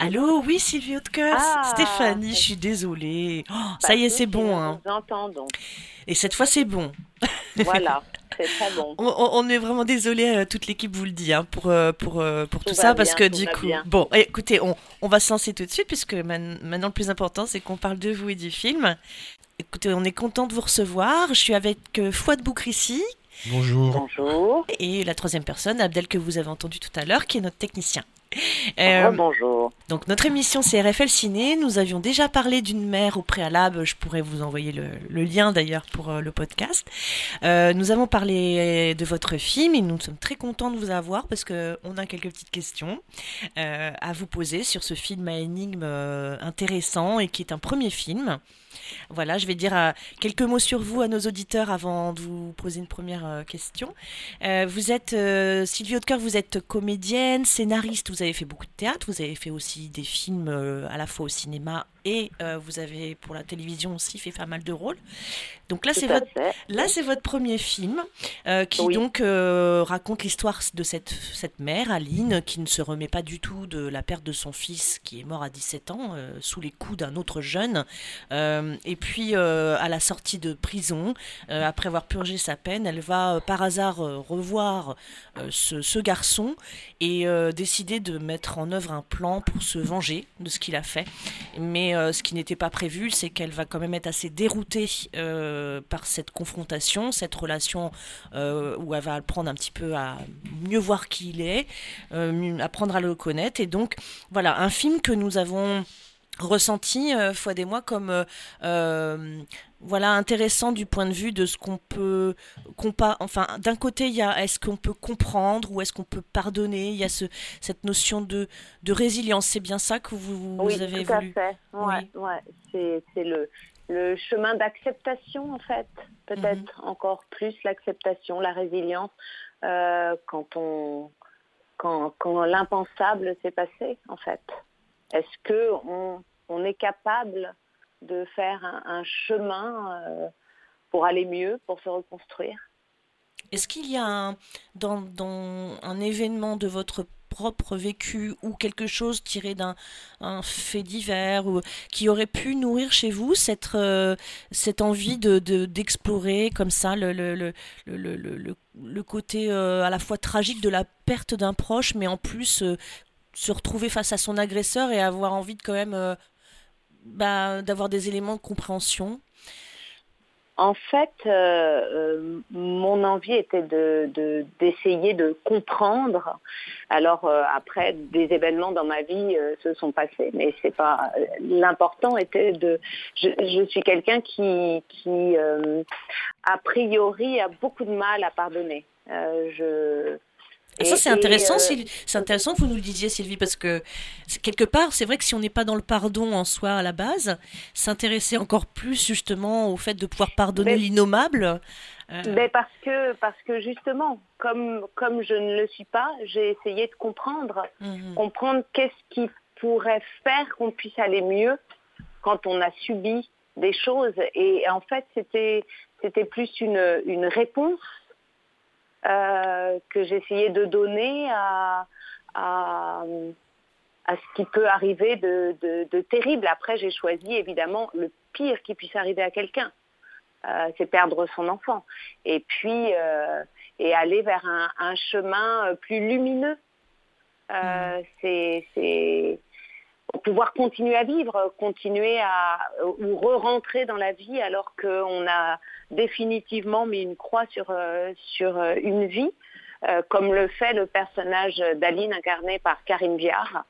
Allô oui, Sylvie Hautecoeur, Ah, Stéphanie, je c'est- suis désolée. Oh, Pas ça y est, c'est bon. on Hein. vous entend donc. Et cette fois, c'est bon. Voilà, c'est très bon. On, est vraiment désolé, euh, toute l'équipe vous le dit, hein, pour, euh, pour, euh, pour tout, Tout ça, parce que tout du va coup, bien. bon, écoutez, on, on va se lancer tout de suite, puisque maintenant le plus important, c'est qu'on parle de vous et du film. Écoutez, on est content de vous recevoir. Je suis avec euh, Fouad Boukrissi Bonjour. Bonjour. et la troisième personne, Abdel, que vous avez entendu tout à l'heure, qui est notre technicien. Euh, bonjour. Donc notre émission c'est RFL Ciné. Nous avions déjà parlé d'une mère au préalable. Je pourrais vous envoyer le, le lien d'ailleurs pour euh, le podcast. Euh, nous avons parlé de votre film et nous sommes très contents de vous avoir parce que on a quelques petites questions à vous poser sur ce film à énigme intéressant et qui est un premier film. Voilà, je vais dire quelques mots sur vous à nos auditeurs avant de vous poser une première question. Vous êtes, Sylvie Hautecoeur, vous êtes comédienne, scénariste, vous avez fait beaucoup de théâtre, vous avez fait aussi des films euh, à la fois au cinéma et euh, vous avez pour la télévision aussi fait pas mal de rôles. Donc là, c'est votre fait. Là, c'est votre premier film euh, qui Oui. donc euh, raconte l'histoire de cette, cette mère, Aline, qui ne se remet pas du tout de la perte de son fils qui est mort à 17 ans sous les coups d'un autre jeune. Et puis, à la sortie de prison, après avoir purgé sa peine, elle va par hasard revoir ce, ce garçon et décider de mettre en œuvre un plan pour se venger de ce qu'il a fait. Mais euh, ce qui n'était pas prévu, c'est qu'elle va quand même être assez déroutée euh, par cette confrontation, cette relation euh, où elle va apprendre un petit peu à mieux voir qui il est, apprendre à le connaître. Et donc, voilà, un film que nous avons ressenti, fois des mois, comme voilà intéressant du point de vue de ce qu'on peut compa enfin d'un côté il y a est-ce qu'on peut comprendre ou est-ce qu'on peut pardonner? Il y a ce, cette notion de, de résilience c'est bien ça que vous, vous Oui, avez tout à fait. Ouais, ouais. C'est, c'est le, le chemin d'acceptation, en fait. Peut-être Mhm. encore plus l'acceptation, la résilience, euh, quand, on, quand, quand l'impensable s'est passé, en fait. Est-ce que on, on est capable de faire un, chemin euh, pour aller mieux, pour se reconstruire. Est-ce qu'il y a un, dans, un événement de votre propre vécu ou quelque chose tiré d'un un fait divers qui aurait pu nourrir chez vous cette, euh, envie de, de- d'explorer comme ça le, côté euh, à la fois tragique de la perte d'un proche mais en plus se retrouver face à son agresseur et avoir envie de quand même bah, d'avoir des éléments de compréhension En fait, euh, euh, mon envie était de, de- d'essayer de comprendre. Alors euh, après, des événements dans ma vie se sont passés, mais c'est pas l'important était de. Je, suis quelqu'un qui, qui a priori a beaucoup de mal à pardonner. Je Et ça, c'est intéressant, euh, c'est intéressant que vous nous le disiez, Sylvie, parce que quelque part, c'est vrai que si on n'est pas dans le pardon en soi à la base, s'intéresser encore plus justement au fait de pouvoir pardonner Mais- l'innommable. euh, Mais parce que parce que justement, comme comme je ne le suis pas, j'ai essayé de comprendre. mhm. comprendre qu'est-ce qui pourrait faire qu'on puisse aller mieux quand on a subi des choses. Et en fait, c'était c'était plus une, une réponse que j'essayais de donner à, à, à ce qui peut arriver de, de, de terrible. Après, j'ai choisi évidemment le pire qui puisse arriver à quelqu'un. Euh, c'est perdre son enfant. Et puis, euh, et aller vers un, un chemin euh, plus lumineux. Euh, c'est, pouvoir continuer à vivre, continuer à ou re-rentrer dans la vie alors qu'on a définitivement mis une croix sur euh, euh, une vie, euh, comme le fait le personnage d'Aline incarné par Karine Viard,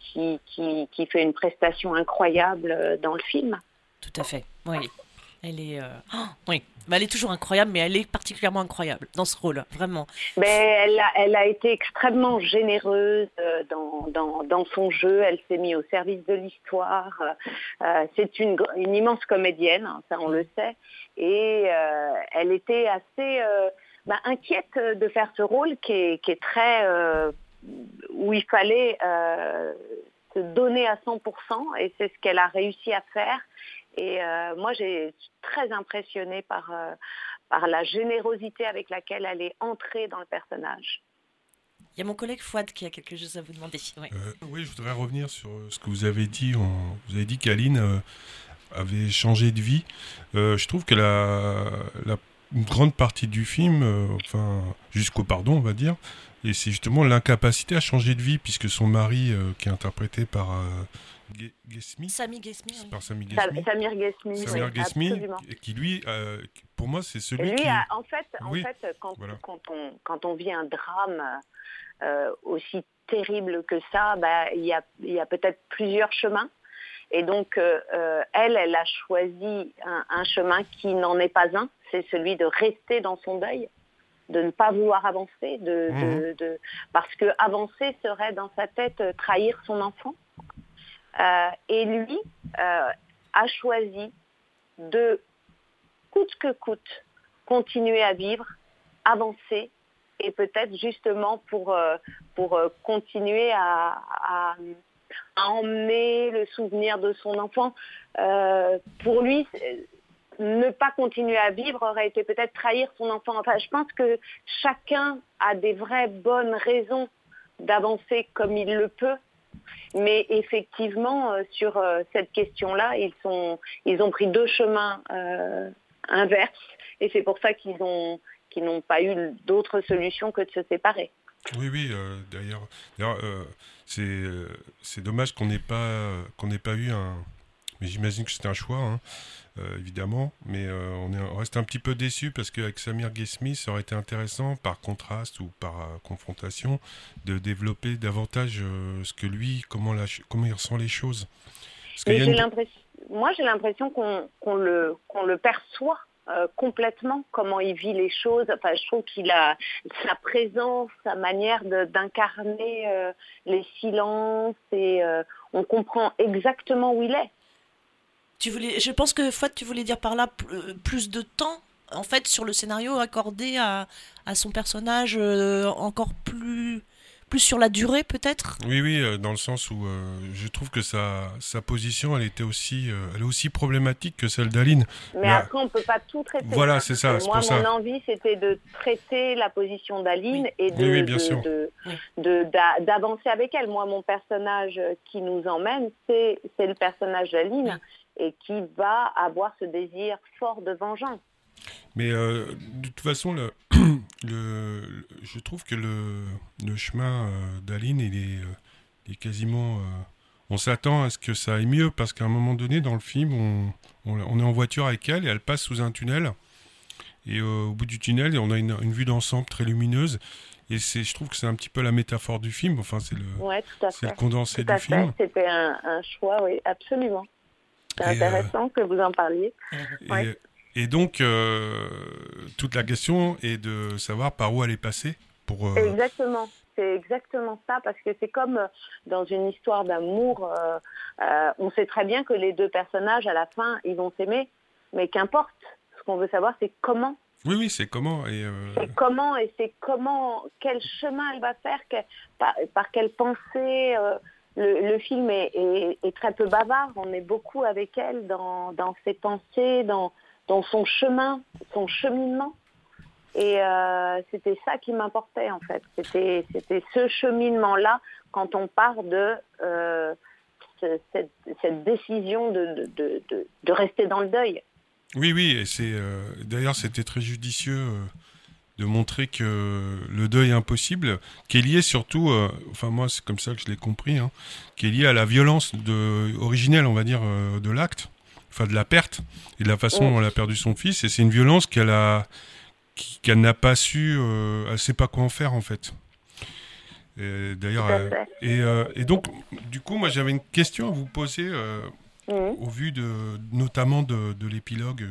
qui, qui qui fait une prestation incroyable dans le film. Tout à fait, oui. Elle est, euh, oh, oui, Bah, elle est toujours incroyable, mais elle est particulièrement incroyable dans ce rôle, vraiment. Mais elle a, elle a été extrêmement généreuse euh, dans, dans, dans son jeu. Elle s'est mise au service de l'histoire. Euh, c'est une, immense comédienne, hein, ça on le sait. Et euh, elle était assez bah, inquiète de faire ce rôle qui est, qui est très... où il fallait se donner à 100%. Et c'est ce qu'elle a réussi à faire. Et euh, moi, j'ai très impressionnée par, euh, par la générosité avec laquelle elle est entrée dans le personnage. Il y a mon collègue Fouad qui a quelque chose à vous demander. oui, je voudrais revenir sur ce que vous avez dit. Vous avez dit qu'Aline avait changé de vie. je trouve que la, la une grande partie du film, enfin jusqu'au pardon, on va dire, et c'est justement l'incapacité à changer de vie, puisque son mari, qui est interprété par Gesmi. Par Sami Gesmi. Samir Gesmi. Samir Gesmi, qui lui, euh, pour moi, c'est celui lui, qui... en fait, en fait quand, quand, on, quand on vit un drame euh, aussi terrible que ça, bah, il y a, y a peut-être plusieurs chemins. Et donc, euh, elle, elle a choisi un, un chemin qui n'en est pas un, c'est celui de rester dans son deuil de ne pas vouloir avancer, de, de, mmh. de, parce que avancer serait dans sa tête trahir son enfant. Euh, et lui euh, a choisi de, coûte que coûte, continuer à vivre, avancer, et peut-être justement pour, euh, pour continuer à, à, emmener le souvenir de son enfant. pour lui, ne pas continuer à vivre aurait été peut-être trahir son enfant. Enfin, je pense que chacun a des vraies bonnes raisons d'avancer comme il le peut mais effectivement, euh, sur euh, cette question-là, ils, ils ont pris deux chemins euh, inverses et c'est pour ça qu'ils n'ont pas eu d'autre solution que de se séparer. Oui, oui, d'ailleurs, c'est dommage qu'on n'ait pas, qu'on n'ait pas eu un. Mais j'imagine que c'était un choix, hein, euh, évidemment, mais euh, on, reste un petit peu déçu parce qu'avec Samir Ghesmi, ça aurait été intéressant, par contraste ou par euh, confrontation, de développer davantage ce que lui, comment, comment il ressent les choses. Moi, j'ai l'impression qu'on le, le perçoit complètement comment il vit les choses. Enfin, je trouve qu'il a sa présence, sa manière d'incarner les silences et on comprend exactement où il est. Tu voulais, je pense que Fouad, tu voulais dire par là euh, plus de temps, en fait, sur le scénario accordé à, à son personnage, euh, encore plus, plus sur la durée, peut-être? Oui, oui, euh, dans le sens où je trouve que sa, sa position, elle était aussi, elle est aussi problématique que celle d'Aline. Mais, après, on peut pas tout traiter. Voilà, c'est ça. Moi, mon envie, c'était de traiter la position d'Aline et de, d'avancer avec elle. Moi, mon personnage qui nous emmène, c'est, c'est le personnage d'Aline et qui va avoir ce désir fort de vengeance. Mais euh, de toute façon, le, le, je trouve que le, le chemin euh, d'Aline, il est, euh, est quasiment... on s'attend à ce que ça aille mieux parce qu'à un moment donné, dans le film, on, on, est en voiture avec elle et elle passe sous un tunnel. Et au bout du tunnel, on a une, une vue d'ensemble très lumineuse. Et je trouve que c'est un petit peu la métaphore du film. Enfin, c'est le, le condensé du film. C'était un, un, choix, oui, absolument. C'est euh, intéressant que vous en parliez. Et, donc, euh, toute la question est de savoir par où elle est passée pour. Euh, exactement. C'est exactement ça, parce que c'est comme dans une histoire d'amour, on sait très bien que les deux personnages, à la fin, ils vont s'aimer, mais qu'importe. Ce qu'on veut savoir, c'est comment oui, oui, c'est comment et C'est comment et c'est comment, quel chemin elle va faire, par, par, quelle pensée, le, film est, très peu bavard. On est beaucoup avec elle dans, ses pensées, dans, son chemin, son cheminement. Et euh, c'était ça qui m'importait en fait. C'était ce cheminement-là quand on part de euh, cette, décision de, rester dans le deuil. Oui, oui, et c'est euh, d'ailleurs c'était très judicieux de montrer que le deuil est impossible, qui est lié surtout, euh, enfin moi c'est comme ça que je l'ai compris, hein, qui est lié à la violence de, originelle, on va dire, euh, de l'acte, enfin de la perte et de la façon dont elle a perdu son fils. Et c'est une violence qu'elle a, qu'elle n'a pas su, euh, elle sait pas quoi en faire en fait. D'ailleurs, et, et, donc du coup moi j'avais une question à vous poser mmh. au vu de notamment de, de l'épilogue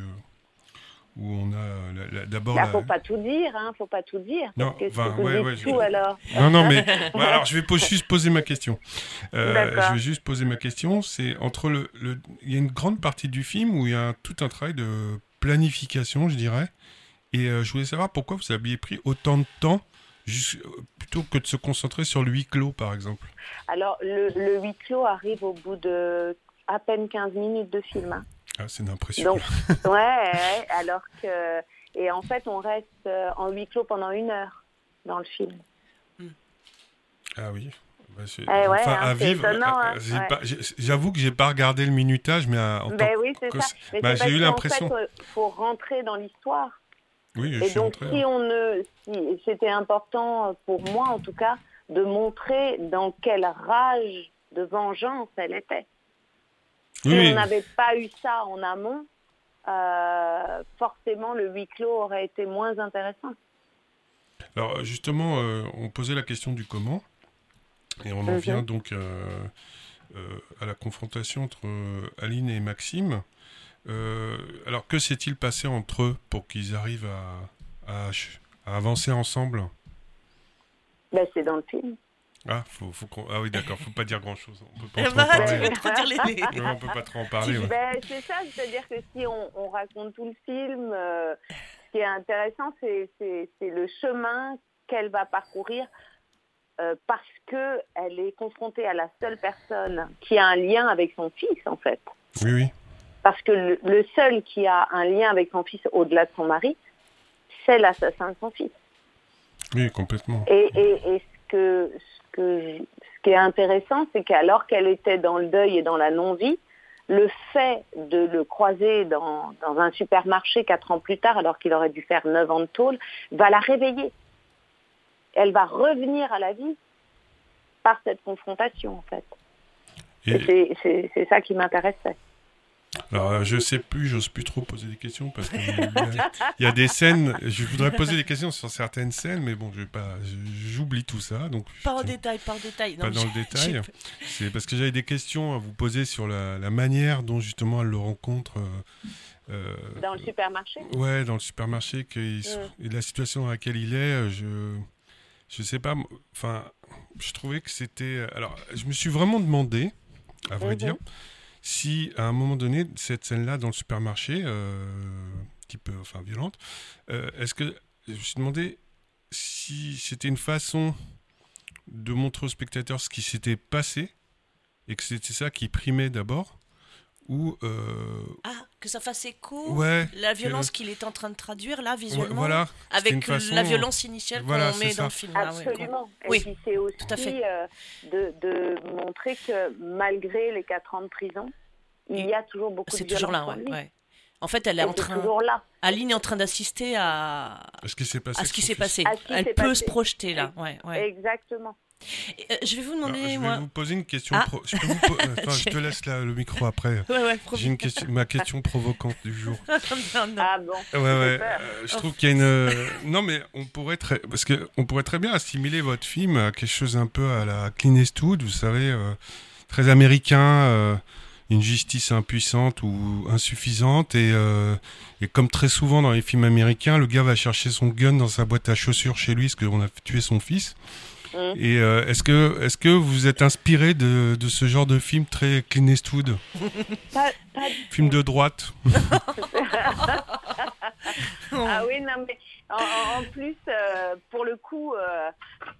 où on a d'abord. Il ne faut pas tout dire, hein, faut pas tout dire. Non, enfin, ouais, ouais, tout, alors. Non, non, mais alors je vais juste poser ma question. Euh, je vais juste poser ma question. C'est entre le, le, il y a une grande partie du film où il y a tout un travail de planification, je dirais. Et euh, je voulais savoir pourquoi vous aviez pris autant de temps plutôt que de se concentrer sur le huis clos, par exemple. Alors, le, le huis clos arrive au bout de à peine 15 minutes de film. Hein. Ah, c'est une impression. ouais, alors que. Et en fait, on reste euh, en huis clos pendant une heure dans le film. Ah oui. Bah, Eh ouais, enfin, hein, à vivre. euh, hein, ouais. J'avoue que j'ai pas regardé le minutage, mais à- en tant Ben oui, que- ça. Mais bah, j'ai eu l'impression. fait, il faut rentrer dans l'histoire. Oui, je Et suis donc, entré. si on ne, si, c'était important pour moi, en tout cas, de montrer dans quelle rage de vengeance elle était. Si Oui, on n'avait pas eu ça en amont, euh, forcément le huis clos aurait été moins intéressant. Alors justement, euh, on posait la question du comment, et on en Mhm. vient donc euh, à la confrontation entre Aline et Maxime. Alors que s'est-il passé entre eux pour qu'ils arrivent à, à avancer ensemble? Ben, c'est dans le film. Ah, faut, faut qu'on- ah oui, d'accord, faut pas dire grand-chose. On peut pas Eh trop ben, en tu parler. trop dire les- Ouais, on peut pas trop en parler. ouais. Ben, c'est ça, c'est-à-dire que si on, on raconte tout le film, euh, ce qui est intéressant, c'est, c'est- c'est le chemin qu'elle va parcourir euh, parce qu'elle est confrontée à la seule personne qui a un lien avec son fils, en fait. Oui, oui. Parce que le, le seul qui a un lien avec son fils au-delà de son mari, c'est l'assassin de son fils. Oui, complètement. Et, et- et ce, que, ce, que je- ce qui est intéressant, c'est qu'alors qu'elle était dans le deuil et dans la non-vie, le fait de le croiser dans, dans un supermarché quatre ans plus tard, alors qu'il aurait dû faire neuf ans de tôle, va la réveiller. Elle va revenir à la vie par cette confrontation, en fait. Et c'est ça qui m'intéressait. Alors, euh, je sais plus, j'ose plus trop poser des questions parce qu'il y, y a des scènes. Je voudrais poser des questions sur certaines scènes, mais bon, je vais pas, j'oublie tout ça. Donc, Pas en détail, pas en détail. Pas dans le détail. C'est parce que j'avais des questions à vous poser sur la, la manière dont justement elle le rencontre. euh, euh, Dans le supermarché? Ouais, dans le supermarché, que il Mm. et la situation dans laquelle il est, je, je sais pas. Enfin, je trouvais que c'était. Alors, je me suis vraiment demandé, à vrai Mhm. dire, si à un moment donné cette scène-là dans le supermarché, euh, un petit peu, enfin violente, euh, est-ce que je me suis demandé si c'était une façon de montrer aux spectateurs ce qui s'était passé et que c'était ça qui primait d'abord, ou euh, Ah, que ça fasse écho. ouais, La violence qu'il est en train de traduire là visuellement, voilà, avec façon- la violence initiale Voilà, qu'on met ça. dans le film. là, ouais, quoi. Absolument. Oui, Et puis c'est aussi tout à fait. euh, de, de montrer que malgré les quatre ans de prison, il y a toujours beaucoup de C'est toujours là, violence en ouais, ouais. En fait, elle est en train. toujours là. Aline est en train d'assister à... ce qui s'est passé. à ce avec qui son s'est fils. passé. À ce qui Elle peut passé. se projeter là. Ouais, ouais. Exactement. Euh, je vais vous Alors, demander, je vais moi. vous poser une question. Ah. pro- Je, peux vous po- Enfin, je te laisse là, le micro après. Ouais, ouais, J'ai une question, ma question provocante du jour. non, non. Ah bon. Ouais, ouais. peur. euh, je trouve qu'il y a une. euh, Non, mais on pourrait très, parce que on pourrait très bien assimiler votre film à quelque chose un peu à la Clint Eastwood, vous savez, euh, très américain, euh, une justice impuissante ou insuffisante, et euh, et comme très souvent dans les films américains, le gars va chercher son gun dans sa boîte à chaussures chez lui, parce qu'on a tué son fils. Mm. Et euh, est-ce que est-ce que vous êtes inspiré de, de ce genre de film très Clint Eastwood, Pas, pas du film de droite Ah oui, non, mais en, plus, euh, pour le coup, euh,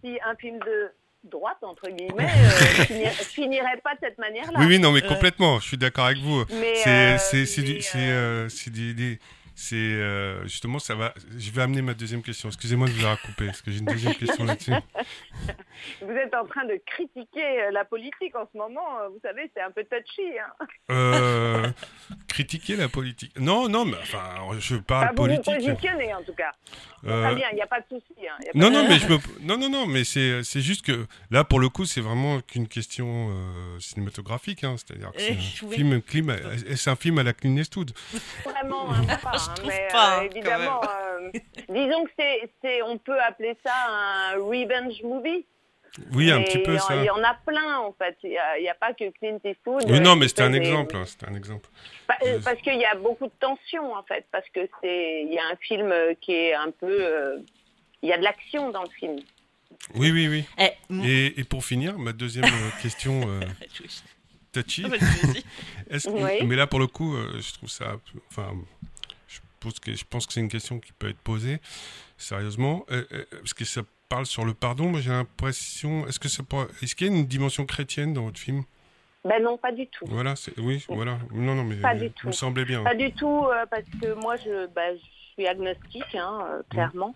si un film de droite, entre guillemets, euh, finir- finirait pas de cette manière-là. Oui, oui, non, mais complètement. Je suis d'accord avec vous. Mais, C'est, euh, c'est, c'est, du- mais, c'est, euh, euh, c'est des, des- c'est euh, justement ça va. Je vais amener ma deuxième question. Excusez-moi de vous avoir coupé parce que j'ai une deuxième question là-dessus. Vous êtes en train de critiquer euh, la politique en ce moment. euh, Vous savez, c'est un peu touchy. Hein. Euh, critiquer la politique. Non, non, mais enfin, je parle Enfin, vous vous politique. positionnez, en tout cas. Euh, Très bien, il n'y a pas de souci. hein, non, de- non, mais je me, non, non, non, mais c'est, c'est juste que là, pour le coup, c'est vraiment qu'une question euh, cinématographique, hein, c'est-à-dire que c'est Eh, un oui. film, climat, c'est un film à la Clint Eastwood? Vraiment, hein, pas, Je trouve mais pas, évidemment, euh, disons que c'est, c'est, on peut appeler ça un revenge movie. Oui, un petit peu ça. Il y en a plein, en fait. Il n'y a, pas que Clint Eastwood. Oui, euh, non, qui mais c'était un fait des- exemple. hein, un exemple. Pa- euh, Je- Parce qu'il y a beaucoup de tension, en fait. Parce que c'est, il y a un film euh, qui est un peu, euh, il y a de l'action dans le film. Oui, oui, oui. Eh, Et, et pour finir, ma deuxième euh, question euh, touchy. Vas-y. Est-ce que- Oui. Mais là, pour le coup, euh, je trouve ça. un Enfin, je, pose que, je pense que c'est une question qui peut être posée sérieusement. Euh, euh, parce que ça parle sur le pardon. Moi, j'ai l'impression. Est-ce que ça pourrait- Est-ce qu'il y a une dimension chrétienne dans votre film? Ben non, pas du tout. Voilà, c'est- oui, voilà. Non, non, mais Pas euh, du il tout. me semblait bien. Pas du tout, euh, parce que moi, je, bah, je suis agnostique, hein, euh, clairement.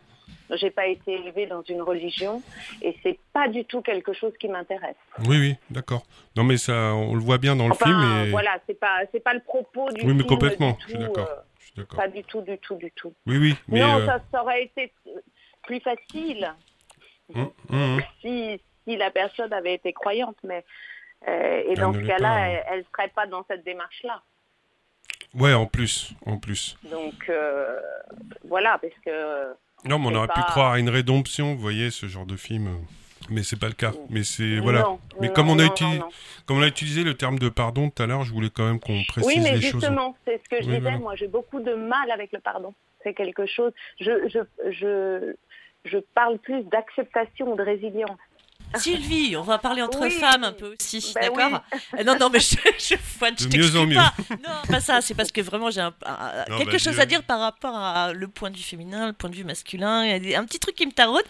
J'ai pas été élevée dans une religion et c'est pas du tout quelque chose qui m'intéresse. Oui, oui, d'accord. Non, mais ça, on le voit bien dans le film. Et... voilà, c'est pas, c'est pas le propos du Oui, mais film complètement, du je suis d'accord. euh, Je suis d'accord. pas du tout, du tout, du tout. Oui, oui, mais. non, ça, ça aurait été plus facile hum, hum, hum. si, si la personne avait été croyante, mais euh, et Elle dans ne ce cas-là, hein. elle, elle serait pas dans cette démarche-là. Ouais, en plus, en plus. Donc euh, voilà, parce que Non, mais on aurait pu croire à une rédemption, vous voyez, ce genre de film. Mais c'est pas le cas. Mais c'est voilà. Non, mais non, comme on a non, utilisé, comme on a utilisé le terme de pardon tout à l'heure, je voulais quand même qu'on précise Oui, mais les choses. justement, c'est ce que je Oui, disais. voilà. Moi, j'ai beaucoup de mal avec le pardon. C'est quelque chose. Je, je, je, je parle plus d'acceptation ou de résilience. Sylvie, on va parler entre Oui. femmes un peu aussi, Ben d'accord Euh, Non, non, mais je, je, je De mieux en mieux. pas. Non, pas ça, c'est parce que vraiment j'ai un- un- Non, quelque vas-y, chose à dire par rapport à le point de vue féminin, le point de vue masculin, il y a des- un petit truc qui me taraude.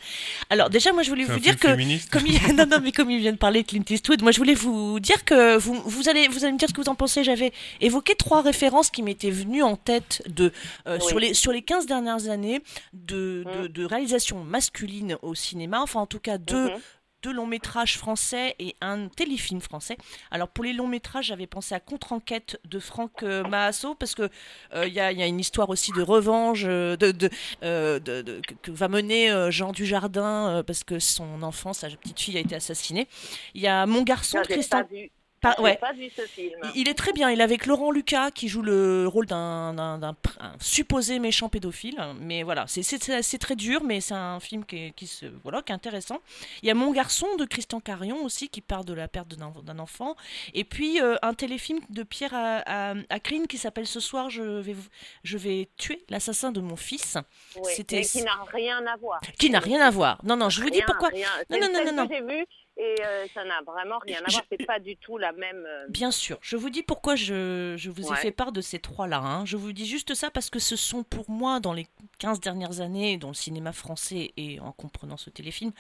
Alors déjà, moi je voulais vous dire que féministe. comme il, non, non, mais comme il vient de parler de Clint Eastwood, moi je voulais vous dire que vous, vous, allez, vous allez me dire ce que vous en pensez. J'avais évoqué trois références qui m'étaient venues en tête de, euh, Oui. sur, les, sur les 15 dernières années de, de, Mm. de réalisation masculine au cinéma, enfin en tout cas deux, Mhm. Deux longs métrages français et un téléfilm français. Alors pour les longs métrages, j'avais pensé à Contre-enquête de Franck euh, Maasso parce que euh, il y, a, il y a une histoire aussi de revanche euh, de, de, euh, de- de- que, va mener Jean Dujardin parce que son enfant, sa petite fille, a été assassinée. Il y a Mon garçon de Christian. Ouais. pas vu ce film. Il- est très bien. Il est avec Laurent Lucas qui joue le rôle d'un supposé méchant pédophile. Mais voilà, c'est- très dur, mais c'est un film qui est, qui se, voilà, qui est intéressant. Il y a Mon garçon de Christian Carion aussi qui parle de la perte d'un enfant. Et puis euh, un téléfilm de Pierre Acrine qui s'appelle Ce soir je vais, je vais tuer l'assassin de mon fils. Oui, C'était- mais qui n'a rien à voir. Qui n'a rien à voir. Non, non, je vous dis Rien, pourquoi. rien. Non, non, non, non, j'ai vu et euh, ça n'a vraiment rien à Je- voir. C'est pas du tout la même. euh, Bien sûr, je vous dis pourquoi je, je vous ai fait part de ces trois-là. hein. Je vous dis juste ça parce que ce sont pour moi, dans les 15 dernières années, dans le cinéma français et en comprenant ce téléfilm,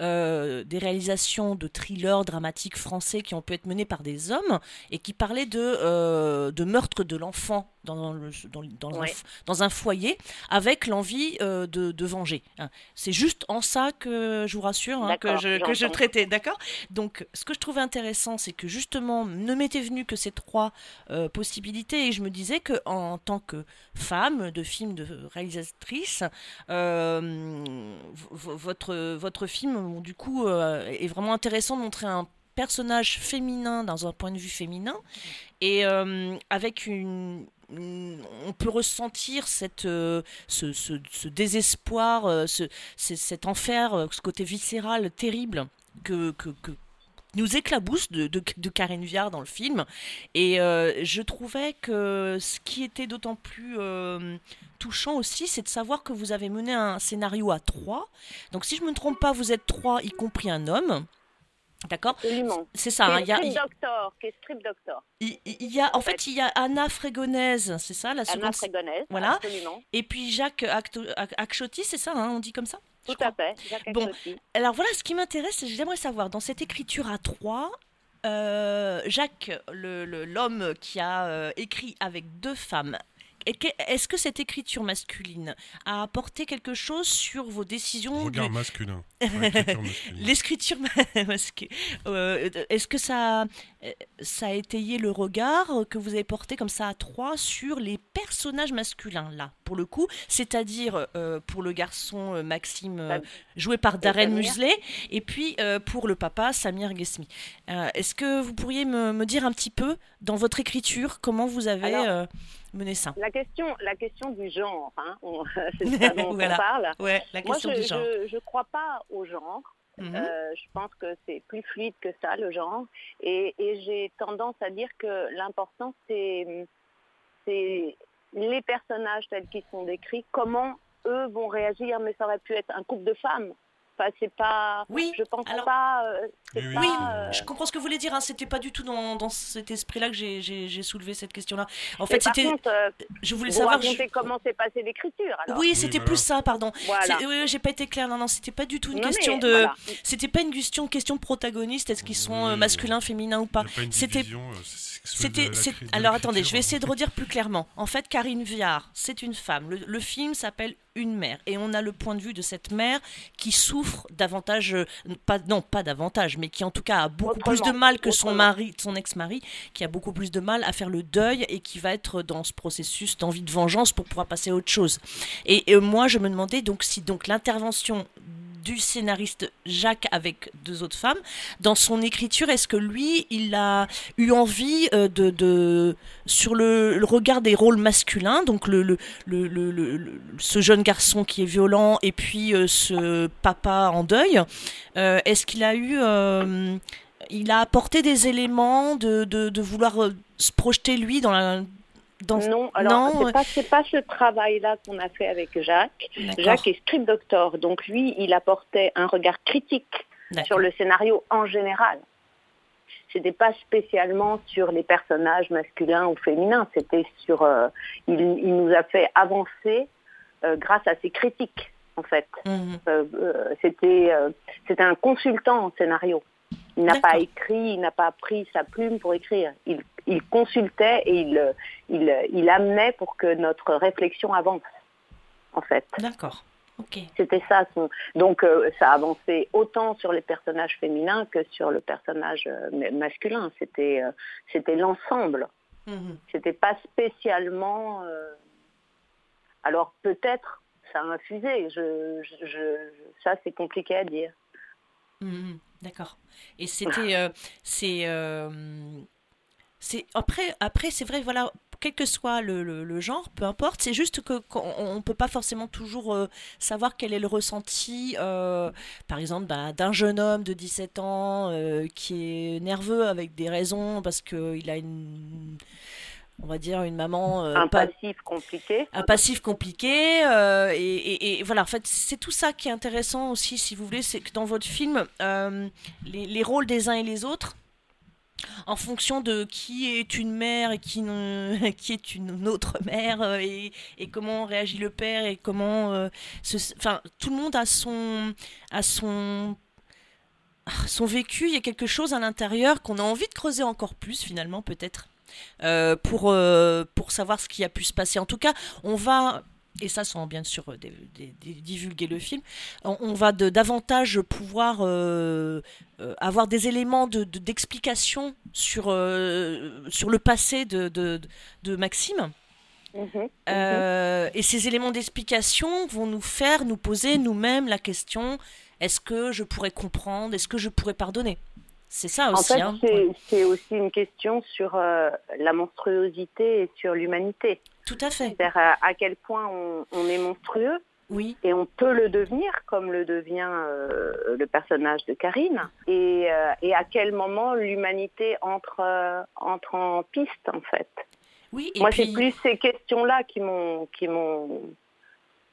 euh, des réalisations de thrillers dramatiques français qui ont pu être menées par des hommes et qui parlaient de, euh, de meurtre de l'enfant dans, le- dans, dans un, Ouais. f- dans un foyer avec l'envie euh, de, de venger. hein. C'est juste en ça que je vous rassure hein, que, je, que je traitais, d'accord Donc, ce que je trouvais intéressant, c'est que justement, ne m'était venu que ces trois euh, possibilités, et je me disais que en tant que femme de film de réalisatrice, euh, votre votre film, bon, du coup, est vraiment intéressant de montrer un personnage féminin dans un point de vue féminin, et euh, avec une- on peut ressentir cette, euh, ce, ce- désespoir, euh, ce, cet enfer, euh, ce côté viscéral terrible que, que, que nous éclabousse de, de, Karen Viard dans le film. Et je trouvais que ce qui était d'autant plus touchant aussi, c'est de savoir que vous avez mené un scénario à trois. Donc si je me trompe pas, vous êtes trois, y compris un homme. D'accord? Absolument. C'est ça. Hein, Il y, a, strip doctor, qui est strip doctor. il- il y a, en fait, il y a Anna Frégonaise, c'est ça, la Anna seconde. Frégonaise. Voilà. Absolument. Et puis Jacques Acchotti, c'est ça, hein, on dit comme ça Tout à fait. Jacques Bon. Alors voilà, ce qui m'intéresse, c'est que j'aimerais savoir, dans cette écriture à trois, euh, Jacques, le- le- l'homme qui a euh, écrit avec deux femmes, est-ce que cette écriture masculine a apporté quelque chose sur vos décisions Regard de- masculin. Ouais, écriture masculine. Euh, Est-ce que ça, euh, ça a étayé le regard que vous avez porté comme ça à trois sur les personnages masculins, là, pour le coup? C'est-à-dire euh, pour le garçon Maxime, euh, Sam- joué par Darren. Muselet, et puis euh, pour le papa Samir Ghesmi. Euh, Est-ce que vous pourriez me, me dire un petit peu, dans votre écriture, comment vous avez Alors, mené ça La question, la question du genre, hein, c'est ça dont Voilà. on parle. Ouais, la Moi, question je, du genre. je, je crois pas au genre. Mhm. Euh, je pense que c'est plus fluide que ça, le genre. Et, et j'ai tendance à dire que l'important, c'est, c'est les personnages tels qu'ils sont décrits, comment eux vont réagir, mais ça aurait pu être un couple de femmes. Enfin, c'est pas. Oui, Je pense alors- pas. euh, c'est Oui, oui, pas, Oui, euh, je comprends ce que vous voulez dire. Hein. C'était pas du tout dans, dans cet esprit-là que j'ai- soulevé cette question-là. En fait, c'était. euh, Je voulais vous savoir. je- comment s'est passée l'écriture. Oui, Oui, c'était voilà. plus ça, pardon. Voilà. Oui, j'ai pas été claire. Non, non, c'était pas du tout une Non, mais question de. voilà. C'était pas une question, question de protagonistes. Est-ce qu'ils sont euh, Oui. masculins, féminins ou pas C'était- euh, C'était, alors attendez, je vais essayer de redire plus clairement. En fait, Karine Viard, c'est une femme. Le, le film s'appelle une mère. Et on a le point de vue de cette mère qui souffre davantage, euh, pas, non pas davantage, mais qui en tout cas a beaucoup plus de mal que son mari, son ex-mari, qui a beaucoup plus de mal à faire le deuil et qui va être dans ce processus d'envie de vengeance pour pouvoir passer à autre chose. Et, et moi, je me demandais donc si donc l'intervention du scénariste Jacques avec deux autres femmes. Dans son écriture, est-ce que lui, il a eu envie euh, de, de, sur le, regard des rôles masculins, donc le, le, le, ce jeune garçon qui est violent et puis euh, ce papa en deuil, euh, est-ce qu'il a eu, il a apporté des éléments de, de, de vouloir se projeter lui dans la non, alors c'est pas, pas ce travail-là qu'on a fait avec Jacques. Jacques est script doctor, donc lui, il apportait un regard critique sur le scénario en général. C'était pas spécialement sur les personnages masculins ou féminins, c'était sur. Euh, il, nous a fait avancer euh, grâce à ses critiques, en fait. Mhm. Euh, c'était c'était un consultant en scénario. Il n'a pas écrit, il n'a pas pris sa plume pour écrire. Il, consultait et il, il, amenait pour que notre réflexion avance, en fait. D'accord. C'était ça. Son... Donc, euh, ça avançait autant sur les personnages féminins que sur le personnage euh, masculin. C'était euh, c'était l'ensemble. Mhm. C'était pas spécialement. Alors, peut-être ça a infusé. Je, je, ça, c'est compliqué à dire. Mhm. D'accord. Et c'était, euh, c'est, euh, c'est après, après c'est vrai, voilà, quel que soit le, le, genre, peu importe, c'est juste que on, ne peut pas forcément toujours euh, savoir quel est le ressenti, par exemple, bah, d'un jeune homme de 17 ans qui est nerveux avec des raisons parce qu'il a une on va dire une maman euh, un passif compliqué. un passif compliqué euh, et, voilà en fait c'est tout ça qui est intéressant aussi si vous voulez c'est que dans votre film euh, les, rôles des uns et les autres en fonction de qui est une mère et qui, qui est une autre mère et, comment réagit le père et comment enfin tout le monde a son a son son vécu il y a quelque chose à l'intérieur qu'on a envie de creuser encore plus finalement peut-être euh, pour, euh, pour savoir ce qui a pu se passer. En tout cas, on va et ça sans bien sûr euh, divulguer le film, on, va de, davantage pouvoir avoir des éléments d'explication de, sur, sur le passé de, de Maxime. Mhm, mhm. et ces éléments d'explication vont nous faire nous poser nous-mêmes la question est-ce que je pourrais comprendre Est-ce que je pourrais pardonner? C'est ça aussi. En fait, hein. c'est aussi une question sur euh, la monstruosité et sur l'humanité. Tout à fait. C'est-à-dire euh, à, quel point on, est monstrueux. Oui. Et on peut le devenir, comme le devient euh, le personnage de Karine. Et, et à quel moment l'humanité entre, entre en piste, en fait? Oui, Moi, c'est plus ces questions-là qui m'ont qui m'ont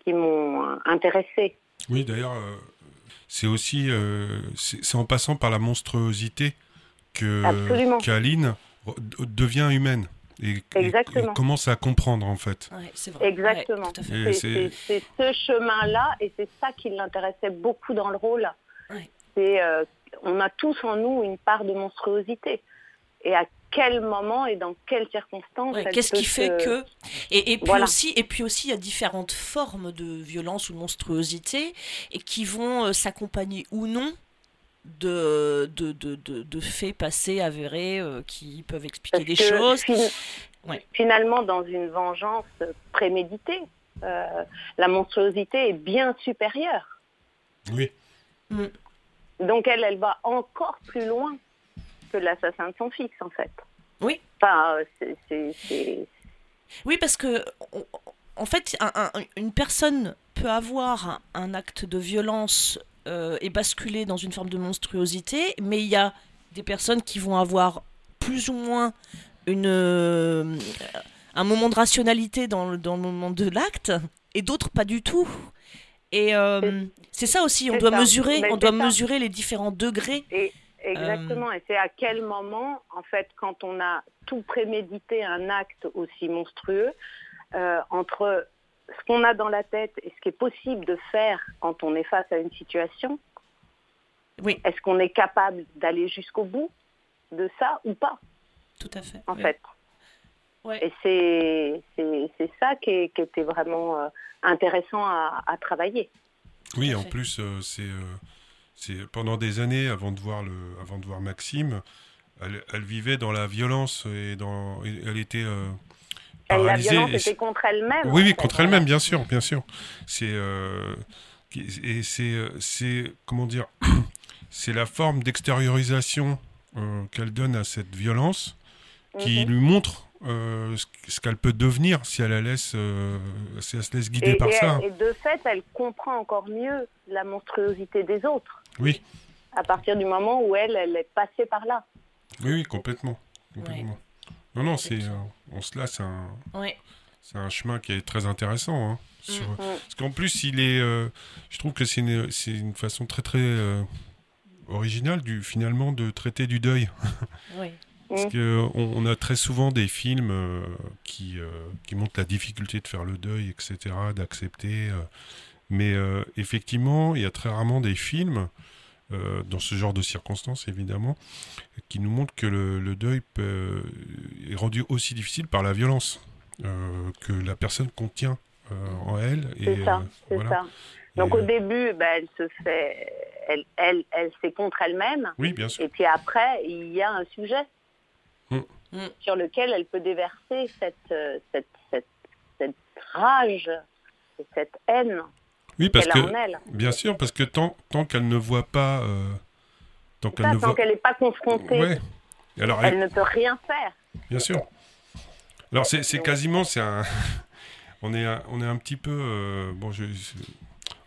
qui m'ont intéressée. Oui, d'ailleurs, c'est aussi euh, c'est en passant par la monstruosité que qu'Aline devient humaine et, commence à comprendre en fait. Exactement. c'est ce chemin-là et c'est ça qui l'intéressait beaucoup dans le rôle. C'est euh, on a tous en nous une part de monstruosité et à quel moment et dans quelles circonstances. Qu'est-ce qui fait que et, et, puis aussi et puis aussi il y a différentes formes de violence ou de monstruosité et qui vont euh, s'accompagner ou non de, de, de, de, faits passés avérés euh, qui peuvent expliquer des choses. Finalement, dans une vengeance préméditée, euh, la monstruosité est bien supérieure. Oui. Mm. Donc elle, elle va encore plus loin que l'assassin de son fils, en fait. Oui. Enfin, c'est... Oui, parce que, en fait, une personne peut avoir un, acte de violence euh, et basculer dans une forme de monstruosité, mais il y a des personnes qui vont avoir plus ou moins une, euh, un moment de rationalité dans, le, dans le moment de l'acte, et d'autres pas du tout. Et euh, c'est ça aussi, on doit mesurer, on doit mesurer les différents degrés. Exactement, et c'est à quel moment, en fait, quand on a tout prémédité un acte aussi monstrueux, euh, entre ce qu'on a dans la tête et ce qui est possible de faire quand on est face à une situation, oui. est-ce qu'on est capable d'aller jusqu'au bout de ça ou pas? Tout à fait. En fait. Et c'est ça qui, qui, était vraiment euh, intéressant à, à, travailler. Oui, en plus, euh, c'est c'est pendant des années, avant de voir, le, avant de voir Maxime, elle, elle vivait dans la violence et dans, elle était euh, paralysée. La violence était contre elle-même. Oui, oui, contre elle-même, bien sûr, bien sûr. C'est et c'est comment dire, c'est la forme d'extériorisation qu'elle donne à cette violence qui mhm. lui montre euh, ce qu'elle peut devenir si elle, la laisse, euh, si elle se laisse guider par ça. Et de fait, elle comprend encore mieux la monstruosité des autres. Oui. À partir du moment où elle, elle est passée par là. Oui, oui, complètement. Non, non, c'est, euh, on cela, c'est un, c'est un chemin qui est très intéressant. Hein, mm. Mm. Parce qu'en plus, il est, je trouve que c'est une, c'est une façon très, très originale, du, finalement, de traiter du deuil. Oui. Parce mm. qu'on on a très souvent des films euh, qui, euh, qui montrent la difficulté de faire le deuil, etc., d'accepter. Euh. Mais effectivement, il y a très rarement des films, dans ce genre de circonstances évidemment, qui nous montrent que le, deuil peut, est rendu aussi difficile par la violence que la personne contient en elle. C'est ça, c'est ça. Donc au début, ben, elle se fait, elle, elle, elle c'est contre elle-même. Oui, bien sûr. Et puis après, il y a un sujet. Mm. sur lequel elle peut déverser cette, euh, cette, cette, cette rage et cette haine. Oui, parce que, en elle. bien sûr, parce que tant, tant qu'elle ne voit pas. Euh, tant qu'elle n'est voit... pas confrontée, Alors, elle, ne peut rien faire. Bien sûr. Alors, c'est quasiment. c'est un... on, est un, on est un petit peu. Euh, bon, je,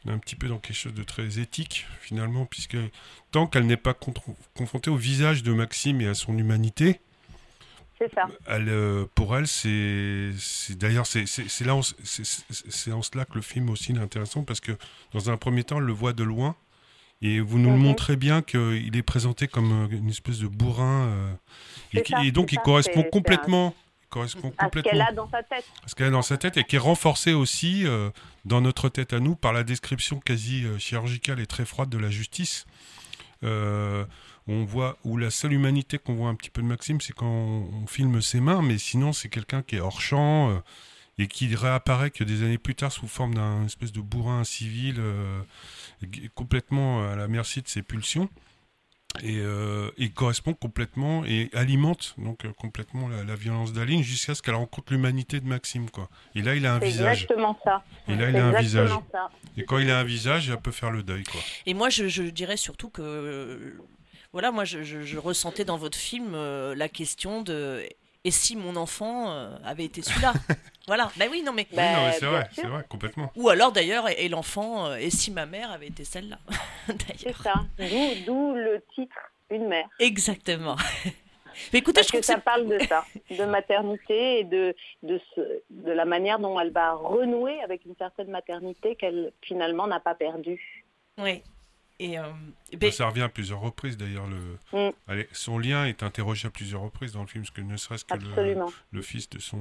on est un petit peu dans quelque chose de très éthique, finalement, puisque tant qu'elle n'est pas confrontée au visage de Maxime et à son humanité, c'est ça. Elle, euh, pour elle, c'est d'ailleurs c'est là c'est en cela que le film aussi est intéressant parce que dans un premier temps, elle le voit de loin et vous nous mhm. montrez bien qu'il est présenté comme une espèce de bourrin euh, et, donc il correspond complètement. correspond à complètement ce qu'elle a dans sa tête. ce qu'elle a dans sa tête et qui est renforcé aussi euh, dans notre tête à nous par la description quasi chirurgicale et très froide de la justice on voit où la seule humanité qu'on voit un petit peu de Maxime, c'est quand on, filme ses mains, mais sinon c'est quelqu'un qui est hors champ euh, et qui réapparaît que des années plus tard sous forme d'un espèce de bourrin civil euh, complètement à la merci de ses pulsions. Et euh, il correspond complètement et alimente donc complètement la, violence d'Aline jusqu'à ce qu'elle rencontre l'humanité de Maxime quoi. Et là il a un visage. Exactement ça. Et là il a un visage. Et quand il a un visage, il peut faire le deuil quoi. Et moi je, je dirais surtout que voilà, moi je, ressentais dans votre film euh, la question de et si mon enfant euh, avait été celui-là? Voilà, ben oui, non mais. Bah, c'est vrai, c'est vrai, complètement. Ou alors d'ailleurs, et, l'enfant, euh, et si ma mère avait été celle-là C'est ça, d'où le titre Une mère. Exactement. Mais écoutez, Parce je que ça parle de ça, de maternité et de, de, ce, de la manière dont elle va renouer avec une certaine maternité qu'elle finalement n'a pas perdue. Oui, et, euh, ben ça revient à plusieurs reprises d'ailleurs. Le... Mm. son lien est interrogé à plusieurs reprises dans le film, parce que ne serait-ce que le, fils de son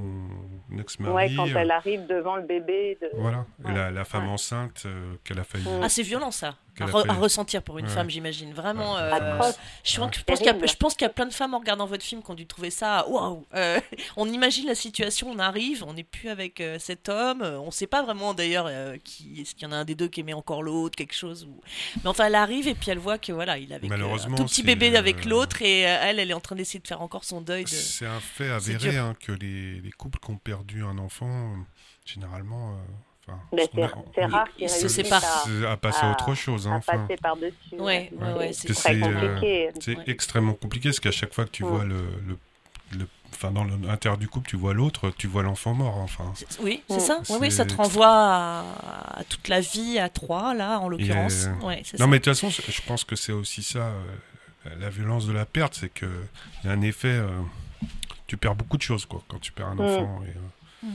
ex-mari. Ouais, quand elle arrive devant le bébé. De... Voilà, et la, femme enceinte euh, qu'elle a failli. Mm. Ah, c'est violent ça à, ressentir pour une femme, j'imagine. Vraiment. Euh, je, pense, je pense qu'il y, a plein de femmes en regardant votre film qui ont dû trouver ça waouh. Euh, on imagine la situation, on arrive, on n'est plus avec euh, cet homme, on ne sait pas vraiment d'ailleurs qui est-ce qu'il y en a un des deux qui aimait encore l'autre, quelque chose. Ou... Mais enfin, elle arrive et puis elle voit que voilà, il avait un tout petit bébé avec l'autre et elle, elle est en train d'essayer de faire encore son deuil. De... C'est un fait avéré hein, que les, les, couples qui ont perdu un enfant, généralement c'est rare qu'ils réussissent à, à, passer à autre chose. Hein, à passer par-dessus. Ouais, ouais, c'est très euh, compliqué. c'est extrêmement compliqué parce qu'à chaque fois que tu vois le, le, enfin dans l'intérieur du couple, tu vois l'autre, tu vois l'enfant mort. Enfin. Oui, c'est ça. Oui, oui, ça te renvoie à, toute la vie à trois là, en l'occurrence. Ouais, non, mais de toute façon, je pense que c'est aussi ça, euh, la violence de la perte, c'est que il y a un effet. Euh, tu perds beaucoup de choses quoi quand tu perds un mm. enfant.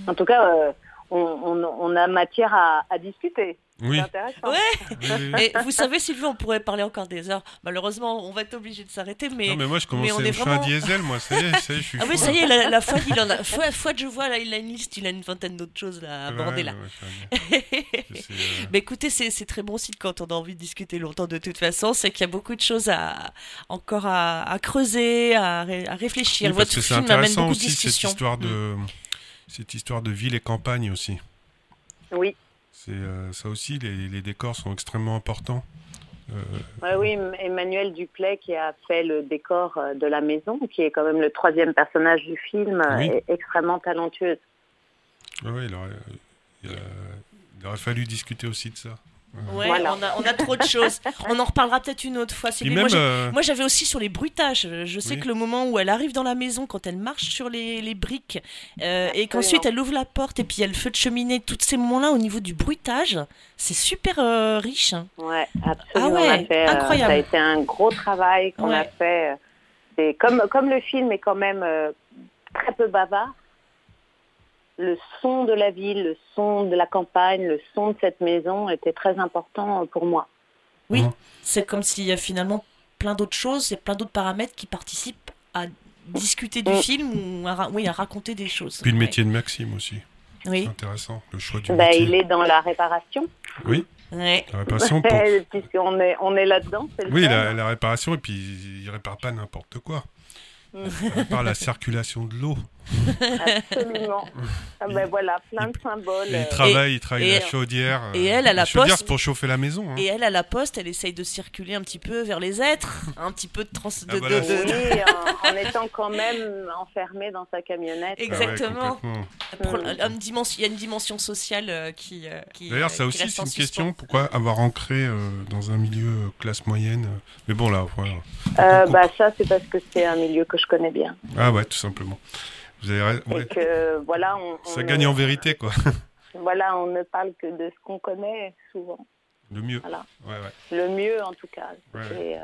En tout cas on, on- on a matière à, à discuter. Oui. C'est intéressant. Ouais. Et vous savez, Sylvie, on pourrait parler encore des heures. Malheureusement, on va être obligé de s'arrêter, mais. Non, mais moi, je commence on à est je suis un vraiment- diesel, moi. Ça y est, ça y est, je suis Ah oui, ça y est, la, la fois, il en a. Fois, fois que je vois, là, il a une liste, il a une vingtaine d'autres choses là, à Ouais, aborder là. ouais, euh, Mais écoutez, c'est très bon signe quand on a envie de discuter longtemps de toute façon, c'est qu'il y a beaucoup de choses à, encore à, à creuser, à, ré- à réfléchir. Oui, parce Votre que c'est film amène intéressant beaucoup de aussi cette discussions. histoire Mm. de cette histoire de ville et campagne aussi. Oui, C'est euh, ça aussi, les, les décors sont extrêmement importants. Euh, Ouais, oui, Emmanuel Duplay qui a fait le décor euh, de la maison, qui est quand même le troisième personnage du film, Oui. est extrêmement talentueuse. il, il a- il aurait fallu discuter aussi de ça. Ouais, Voilà. on, a, on a trop de choses. On en reparlera peut-être une autre fois. Moi, euh, Moi, j'avais aussi sur les bruitages. Je sais Oui. que le moment où elle arrive dans la maison, quand elle marche sur les, les briques, euh, et qu'ensuite elle ouvre la porte et puis il y a le feu de cheminée, tous ces moments-là au niveau du bruitage, c'est super euh, riche. hein. Ouais, absolument. Ah ouais, fait, euh, incroyable. ça a été un gros travail qu'on a fait. comme, comme le film est quand même euh, très peu bavard, le son de la ville, le son de la campagne, le son de cette maison était très important pour moi. Oui, Mhm. c'est comme s'il y a finalement plein d'autres choses et plein d'autres paramètres qui participent à discuter du Mm. film ou à, ra- oui, à raconter des choses. puis le Ouais. métier de Maxime aussi. C'est Oui, intéressant, le choix du Bah, métier. il est dans la réparation, Oui, ouais. la réparation pour... puisqu'on est, on est là-dedans. c'est le Oui, la, la réparation, et puis il répare pas n'importe quoi. Mm. Il répare la circulation de l'eau. Absolument. Ah ben voilà, plein de symboles. Et il euh, travaille, il travaille et- la chaudière. et euh, elle, à la poste- c'est pour chauffer la maison. hein. Et elle, à la poste, elle essaye de circuler un petit peu vers les êtres, un petit peu de trans... De, Ah, de- Oui, en, en étant quand même enfermé dans sa camionnette. Ah ouais, Exactement. une dimension- Il y a une dimension sociale euh, qui, euh, qui, D'ailleurs, euh, ça qui aussi, c'est une suspens. question. Pourquoi avoir ancré euh, dans un milieu euh, classe moyenne euh, Mais bon, là, voilà. Euh, bah, ça, c'est parce que c'est un milieu que je connais bien. Ah ouais, tout simplement. Vous avez. Et ouais. que, voilà, on, Ça on gagne ne- en vérité, quoi. Voilà, on ne parle que de ce qu'on connaît souvent. Le mieux. Voilà. Ouais, ouais. Le mieux, en tout cas. Et, euh,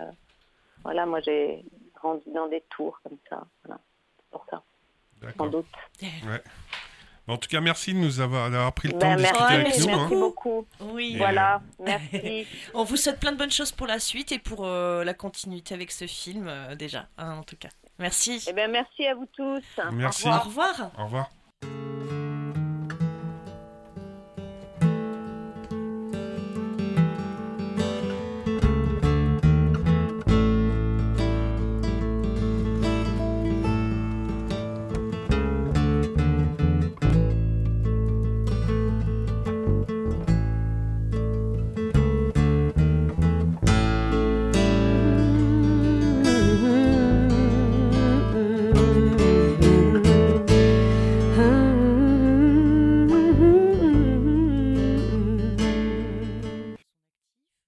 voilà, moi, j'ai grandi dans des tours comme ça. Voilà. C'est pour ça, sans doute. En tout cas, merci de nous avoir, d'avoir pris le temps Ben, de merci, discuter Ouais, avec merci nous. hein. beaucoup. Oui. Et- Voilà, merci. On vous souhaite plein de bonnes choses pour la suite et pour euh, la continuité avec ce film, euh, déjà, hein, en tout cas. Merci. Eh bien, merci à vous tous. Merci. Au revoir. Au revoir. Au revoir.